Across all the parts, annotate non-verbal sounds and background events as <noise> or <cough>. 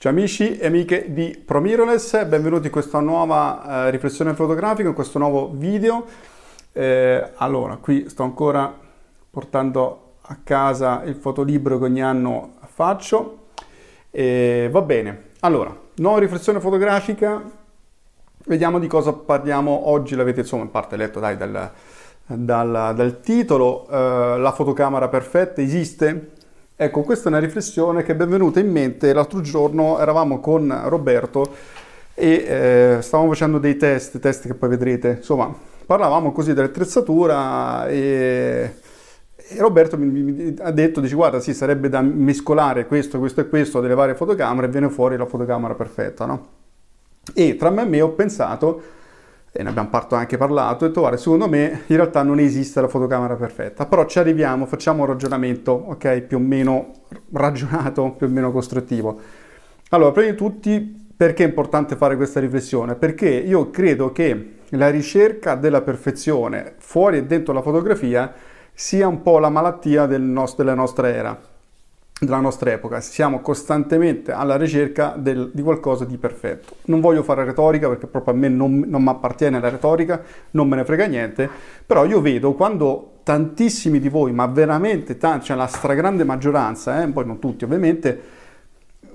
Ciao amici e amiche di ProMirrorless, benvenuti in questa nuova eh, riflessione fotografica, in questo nuovo video. Eh, allora, qui sto ancora portando a casa il fotolibro che ogni anno faccio. E va bene, allora, nuova riflessione fotografica, vediamo di cosa parliamo oggi, l'avete insomma in parte letto dai, dal, dal, dal titolo, eh, la fotocamera perfetta esiste? Ecco, questa è una riflessione che è venuta in mente l'altro giorno, eravamo con Roberto e eh, stavamo facendo dei test, test che poi vedrete, insomma, parlavamo così dell'attrezzatura e, e Roberto mi, mi, ha detto, dice guarda sì, sarebbe da mescolare questo, questo e questo delle varie fotocamere e viene fuori la fotocamera perfetta, no? E tra me e me ho pensato e ne abbiamo anche parlato, ho detto guarda, secondo me in realtà non esiste la fotocamera perfetta, però ci arriviamo, facciamo un ragionamento, ok, più o meno ragionato, più o meno costruttivo. Allora, prima di tutti, perché è importante fare questa riflessione? Perché io credo che la ricerca della perfezione fuori e dentro la fotografia sia un po' la malattia del nostro, della nostra era della nostra epoca, siamo costantemente alla ricerca del, di qualcosa di perfetto. Non voglio fare retorica perché proprio a me non, non mi appartiene la retorica, non me ne frega niente, però io vedo quando tantissimi di voi, ma veramente tanti, cioè la stragrande maggioranza, eh, poi non tutti ovviamente,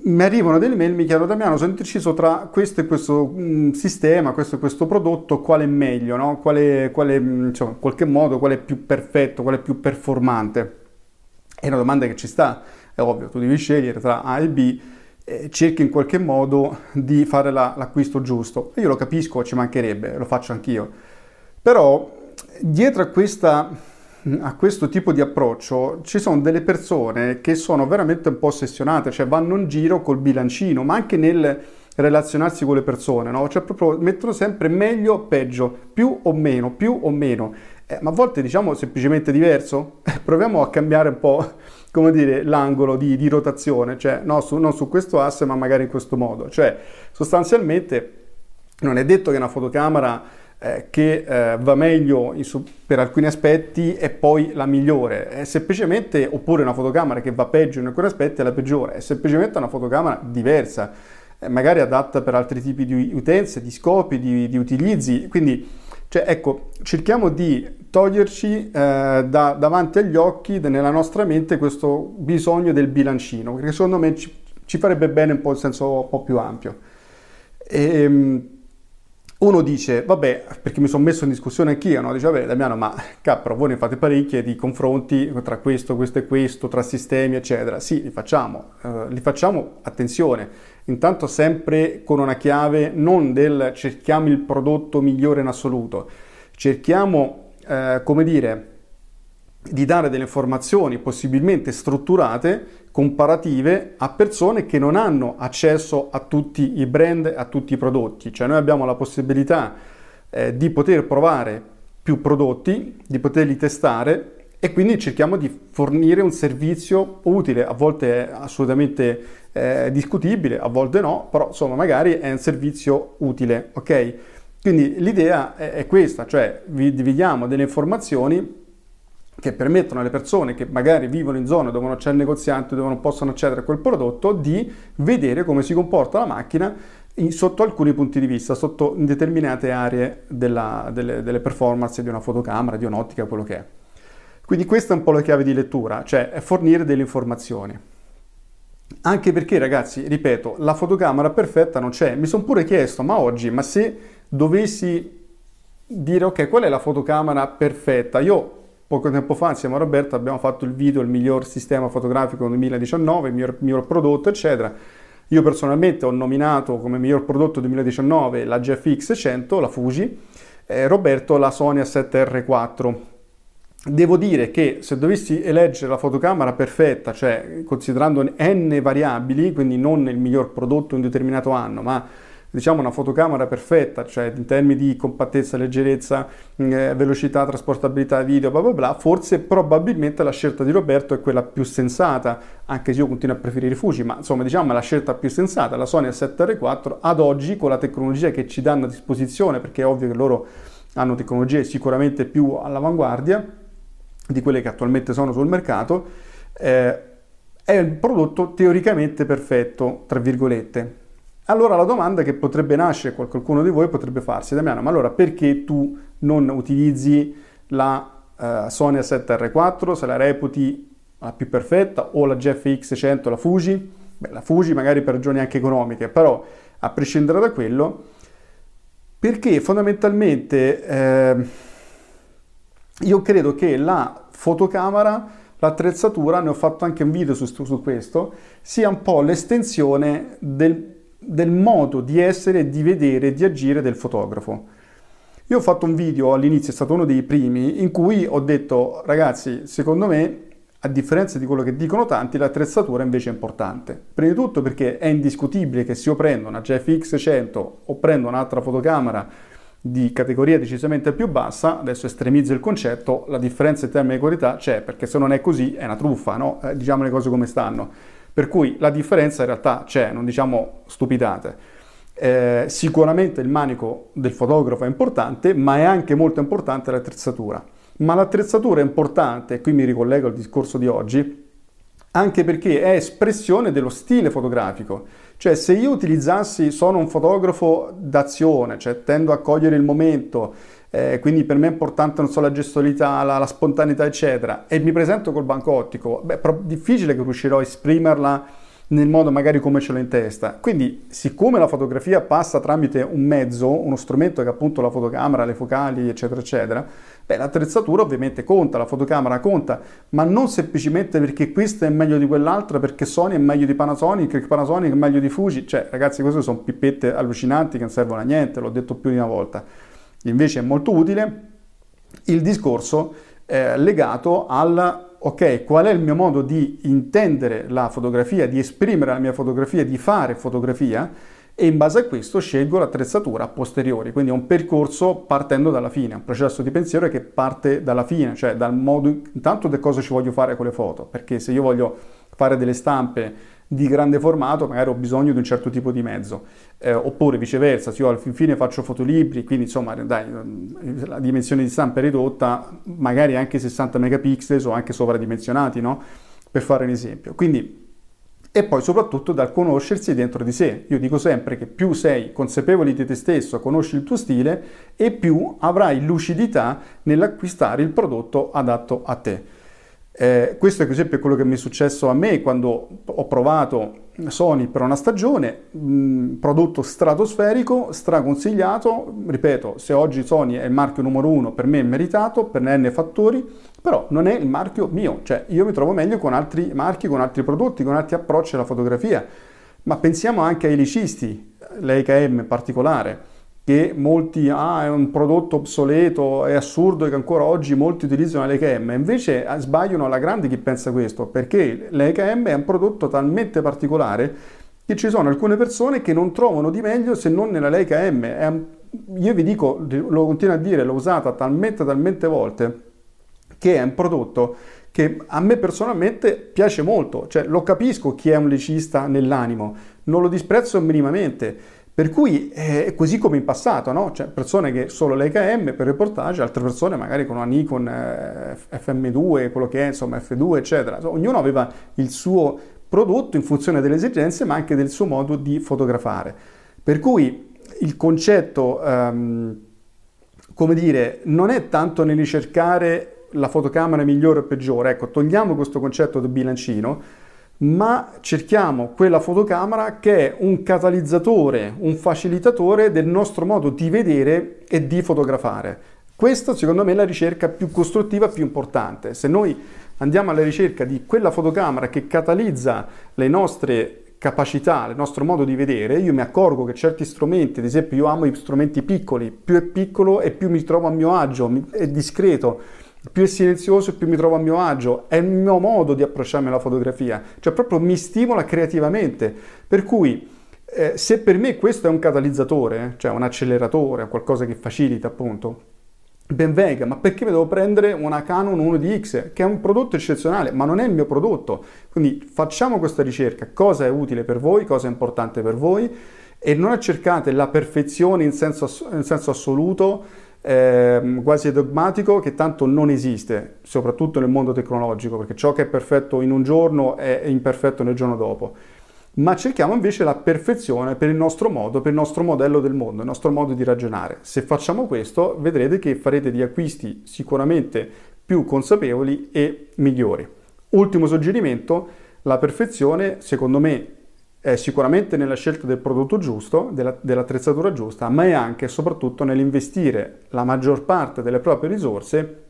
mi arrivano delle mail, mi chiedono Damiano, sono indeciso tra questo e questo mh, mm, sistema, questo e questo prodotto, quale è meglio, no? quale, quale, mm, insomma, in qualche modo, quale è più perfetto, quale è più performante. È una domanda che ci sta, è ovvio, tu devi scegliere tra A e B, e cerchi in qualche modo di fare la, l'acquisto giusto. Io lo capisco, ci mancherebbe, lo faccio anch'io. Però dietro a, questa, a questo tipo di approccio ci sono delle persone che sono veramente un po' ossessionate, cioè vanno in giro col bilancino, ma anche nel relazionarsi con le persone, no? Cioè proprio mettono sempre meglio o peggio, più o meno, più o meno. Eh, ma a volte diciamo semplicemente diverso. <laughs> proviamo a cambiare un po' <laughs> come dire, l'angolo di, di rotazione, cioè no, su, non su questo asse ma magari in questo modo. Cioè sostanzialmente non è detto che una fotocamera eh, che eh, va meglio su, per alcuni aspetti è poi la migliore, è semplicemente, oppure una fotocamera che va peggio in alcuni aspetti è la peggiore, è semplicemente una fotocamera diversa, eh, magari adatta per altri tipi di utenze, di scopi, di, di utilizzi, quindi cioè, ecco, cerchiamo di toglierci eh, da, davanti agli occhi, nella nostra mente, questo bisogno del bilancino, perché secondo me ci, ci farebbe bene un po' in senso un po' più ampio. E, ehm, uno dice, vabbè, perché mi sono messo in discussione anch'io, no? dice, vabbè Damiano, ma capro, voi ne fate parecchie di confronti tra questo, questo e questo, tra sistemi, eccetera. Sì, li facciamo, uh, li facciamo, attenzione, intanto sempre con una chiave non del cerchiamo il prodotto migliore in assoluto, cerchiamo, uh, come dire, di dare delle informazioni possibilmente strutturate, comparative a persone che non hanno accesso a tutti i brand, a tutti i prodotti. Cioè noi abbiamo la possibilità eh, di poter provare più prodotti, di poterli testare e quindi cerchiamo di fornire un servizio utile, a volte è assolutamente eh, discutibile, a volte no, però insomma magari è un servizio utile, ok? Quindi l'idea è, è questa, cioè vi dividiamo delle informazioni che permettono alle persone che magari vivono in zone dove non c'è il negoziante, dove non possono accedere a quel prodotto, di vedere come si comporta la macchina in, sotto alcuni punti di vista, sotto determinate aree della, delle, delle performance di una fotocamera, di un'ottica, quello che è. Quindi questa è un po' la chiave di lettura, cioè fornire delle informazioni. Anche perché, ragazzi, ripeto, la fotocamera perfetta non c'è. Mi sono pure chiesto, ma oggi, ma se dovessi dire, ok, qual è la fotocamera perfetta? Io Poco tempo fa insieme a Roberto abbiamo fatto il video Il miglior sistema fotografico 2019, il miglior, miglior prodotto, eccetera. Io personalmente ho nominato come miglior prodotto 2019 la GFX 100, la Fuji, e Roberto la Sony A7R4. Devo dire che se dovessi eleggere la fotocamera perfetta, cioè considerando n variabili, quindi non il miglior prodotto in un determinato anno, ma diciamo una fotocamera perfetta, cioè in termini di compattezza, leggerezza, eh, velocità, trasportabilità video, bla bla bla, forse probabilmente la scelta di Roberto è quella più sensata, anche se io continuo a preferire Fuji, ma insomma diciamo la scelta più sensata, la Sony A7R4 ad oggi con la tecnologia che ci danno a disposizione, perché è ovvio che loro hanno tecnologie sicuramente più all'avanguardia, di quelle che attualmente sono sul mercato, eh, è un prodotto teoricamente perfetto, tra virgolette. Allora la domanda che potrebbe nascere, qualcuno di voi potrebbe farsi, Damiano, ma allora perché tu non utilizzi la uh, Sony A7R4 se la reputi la più perfetta o la GFX 100, la Fuji? Beh, la Fuji magari per ragioni anche economiche, però a prescindere da quello, perché fondamentalmente... Eh, io credo che la fotocamera, l'attrezzatura, ne ho fatto anche un video su, su questo, sia un po' l'estensione del, del modo di essere, di vedere, di agire del fotografo. Io ho fatto un video all'inizio, è stato uno dei primi, in cui ho detto, ragazzi, secondo me, a differenza di quello che dicono tanti, l'attrezzatura invece è importante. Prima di tutto perché è indiscutibile che se io prendo una GFX 100 o prendo un'altra fotocamera di categoria decisamente più bassa, adesso estremizzo il concetto, la differenza in termini di qualità c'è, perché se non è così è una truffa, no? Eh, diciamo le cose come stanno. Per cui la differenza in realtà c'è, non diciamo stupidate. Eh, sicuramente il manico del fotografo è importante, ma è anche molto importante l'attrezzatura. Ma l'attrezzatura è importante, e qui mi ricollego al discorso di oggi, anche perché è espressione dello stile fotografico. Cioè se io utilizzassi, sono un fotografo d'azione, cioè tendo a cogliere il momento, eh, quindi per me è importante non solo la gestualità, la, la, spontaneità eccetera, e mi presento col banco ottico, beh, è difficile che riuscirò a esprimerla nel modo magari come ce l'ho in testa. Quindi, siccome la fotografia passa tramite un mezzo, uno strumento che è appunto la fotocamera, le focali, eccetera, eccetera, beh, l'attrezzatura ovviamente conta, la fotocamera conta, ma non semplicemente perché questa è meglio di quell'altra, perché Sony è meglio di Panasonic, che Panasonic è meglio di Fuji. Cioè, ragazzi, queste sono pippette allucinanti che non servono a niente, l'ho detto più di una volta. Invece è molto utile il discorso eh, legato al ok, qual è il mio modo di intendere la fotografia, di esprimere la mia fotografia, di fare fotografia e in base a questo scelgo l'attrezzatura a posteriori, quindi è un percorso partendo dalla fine, un processo di pensiero che parte dalla fine, cioè dal modo intanto di cosa ci voglio fare con le foto, perché se io voglio fare delle stampe di grande formato, magari ho bisogno di un certo tipo di mezzo, eh, oppure viceversa, se io al fine faccio fotolibri, quindi insomma dai, la dimensione di stampa è ridotta, magari anche 60 megapixel o anche sovradimensionati, no? Per fare un esempio. Quindi, e poi soprattutto dal conoscersi dentro di sé. Io dico sempre che più sei consapevole di te stesso, conosci il tuo stile e più avrai lucidità nell'acquistare il prodotto adatto a te. Eh, questo è per esempio quello che mi è successo a me quando ho provato Sony per una stagione, mh, prodotto stratosferico, straconsigliato, ripeto, se oggi Sony è il marchio numero uno, per me è meritato, per N fattori, però non è il marchio mio, cioè io mi trovo meglio con altri marchi, con altri prodotti, con altri approcci alla fotografia, ma pensiamo anche ai licisti, l'EKM in particolare, che molti, ah, è un prodotto obsoleto, è assurdo che ancora oggi molti utilizzano l'EKM, invece eh, sbagliano alla grande chi pensa questo, perché l'EKM è un prodotto talmente particolare che ci sono alcune persone che non trovano di meglio se non nella Leica M. io vi dico, lo continuo a dire, l'ho usata talmente, talmente volte, che è un prodotto che a me personalmente piace molto, cioè lo capisco chi è un lecista nell'animo, non lo disprezzo minimamente per cui è così come in passato, no? Cioè persone che solo l'EKM per reportage, altre persone magari con una Nikon eh, FM2, quello che è, insomma F2, eccetera. Ognuno aveva il suo prodotto in funzione delle esigenze, ma anche del suo modo di fotografare. Per cui il concetto, um, come dire, non è tanto nel ricercare la fotocamera migliore o peggiore, ecco, togliamo questo concetto del bilancino, ma cerchiamo quella fotocamera che è un catalizzatore, un facilitatore del nostro modo di vedere e di fotografare. Questa secondo me è la ricerca più costruttiva, più importante. Se noi andiamo alla ricerca di quella fotocamera che catalizza le nostre capacità, il nostro modo di vedere, io mi accorgo che certi strumenti, ad esempio io amo gli strumenti piccoli, più è piccolo e più mi trovo a mio agio, è discreto, più è silenzioso più mi trovo a mio agio, è il mio modo di approcciarmi alla fotografia, cioè proprio mi stimola creativamente, per cui eh, se per me questo è un catalizzatore, cioè un acceleratore, qualcosa che facilita appunto, ben venga, ma perché mi devo prendere una Canon 1DX, che è un prodotto eccezionale, ma non è il mio prodotto, quindi facciamo questa ricerca, cosa è utile per voi, cosa è importante per voi, e non cercate la perfezione in senso, in senso assoluto, eh, quasi dogmatico, che tanto non esiste, soprattutto nel mondo tecnologico, perché ciò che è perfetto in un giorno è imperfetto nel giorno dopo. Ma cerchiamo invece la perfezione per il nostro modo, per il nostro modello del mondo, il nostro modo di ragionare. Se facciamo questo, vedrete che farete degli acquisti sicuramente più consapevoli e migliori. Ultimo suggerimento, la perfezione, secondo me, è sicuramente nella scelta del prodotto giusto, della, dell'attrezzatura giusta, ma è anche e soprattutto nell'investire la maggior parte delle proprie risorse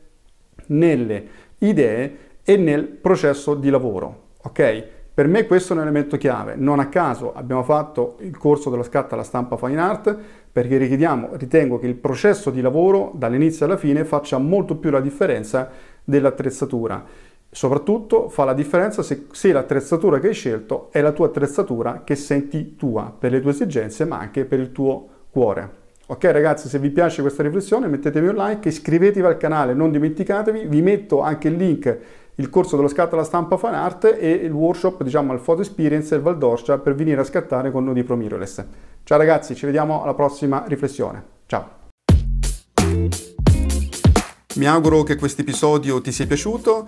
nelle idee e nel processo di lavoro. Ok? Per me questo è un elemento chiave. Non a caso abbiamo fatto il corso dello scatto alla stampa fine art perché ritengo che il processo di lavoro dall'inizio alla fine faccia molto più la differenza dell'attrezzatura Soprattutto fa la differenza se, se, l'attrezzatura che hai scelto è la tua attrezzatura che senti tua per le tue esigenze ma anche per il tuo cuore. Ok ragazzi, se vi piace questa riflessione mettetemi un like, iscrivetevi al canale, non dimenticatevi, vi metto anche il link, il corso dello scatto alla stampa fan art e il workshop, diciamo, al Photo Experience e Val d'Orcia per venire a scattare con noi di Pro Mirrorless. Ciao ragazzi, ci vediamo alla prossima riflessione. Ciao! Mi auguro che questo episodio ti sia piaciuto